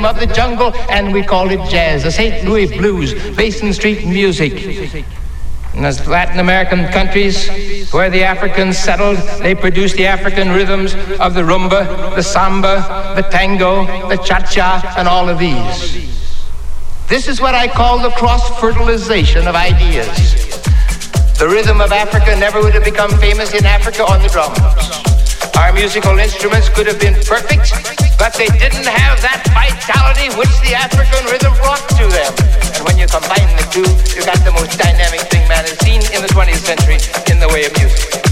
rhythm of the jungle. And we call it jazz, the St. Louis blues, Basin Street music. In the Latin American countries where the Africans settled, they produced the African rhythms of the rumba, the samba, the tango, the cha-cha, and all of these. This is what I call the cross-fertilization of ideas. The rhythm of Africa never would have become famous in Africa on the drums. Our musical instruments could have been perfect, but they didn't have that vitality which the African rhythm brought to them. And when you combine the two, you got the most dynamic thing man has seen in the 20th century in the way of music.